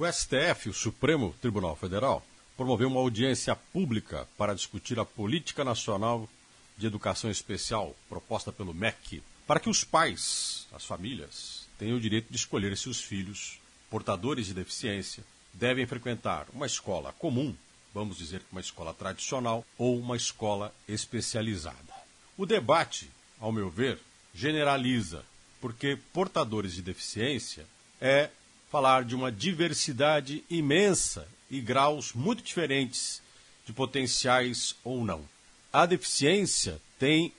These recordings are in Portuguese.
O STF, o Supremo Tribunal Federal, promoveu uma audiência pública para discutir a Política Nacional de Educação Especial proposta pelo MEC, para que os pais, as famílias, tenham o direito de escolher se os filhos portadores de deficiência devem frequentar uma escola comum, vamos dizer uma escola tradicional, ou uma escola especializada. O debate, ao meu ver, generaliza, porque portadores de deficiência é falar de uma diversidade imensa e graus muito diferentes de potenciais ou não. A deficiência tem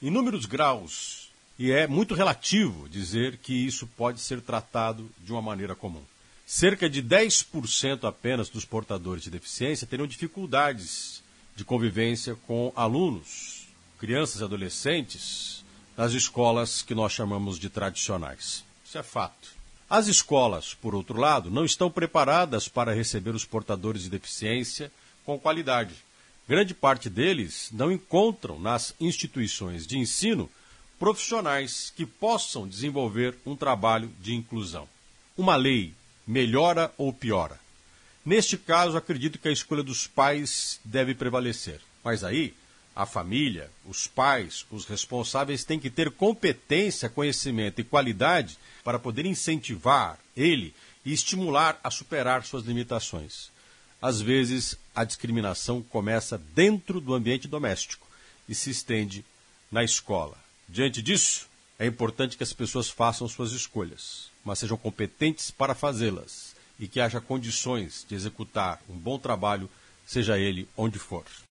inúmeros graus e é muito relativo dizer que isso pode ser tratado de uma maneira comum. Cerca de 10% apenas dos portadores de deficiência terão dificuldades de convivência com alunos, crianças e adolescentes nas escolas que nós chamamos de tradicionais. Isso é fato. As escolas, por outro lado, não estão preparadas para receber os portadores de deficiência com qualidade. Grande parte deles não encontram nas instituições de ensino profissionais que possam desenvolver um trabalho de inclusão. Uma lei melhora ou piora? Neste caso, acredito que a escolha dos pais deve prevalecer. Mas aí, a família, os pais, os responsáveis têm que ter competência, conhecimento e qualidade para poder incentivar ele e estimular a superar suas limitações. Às vezes, a discriminação começa dentro do ambiente doméstico e se estende na escola. Diante disso, é importante que as pessoas façam suas escolhas, mas sejam competentes para fazê-las e que haja condições de executar um bom trabalho, seja ele onde for.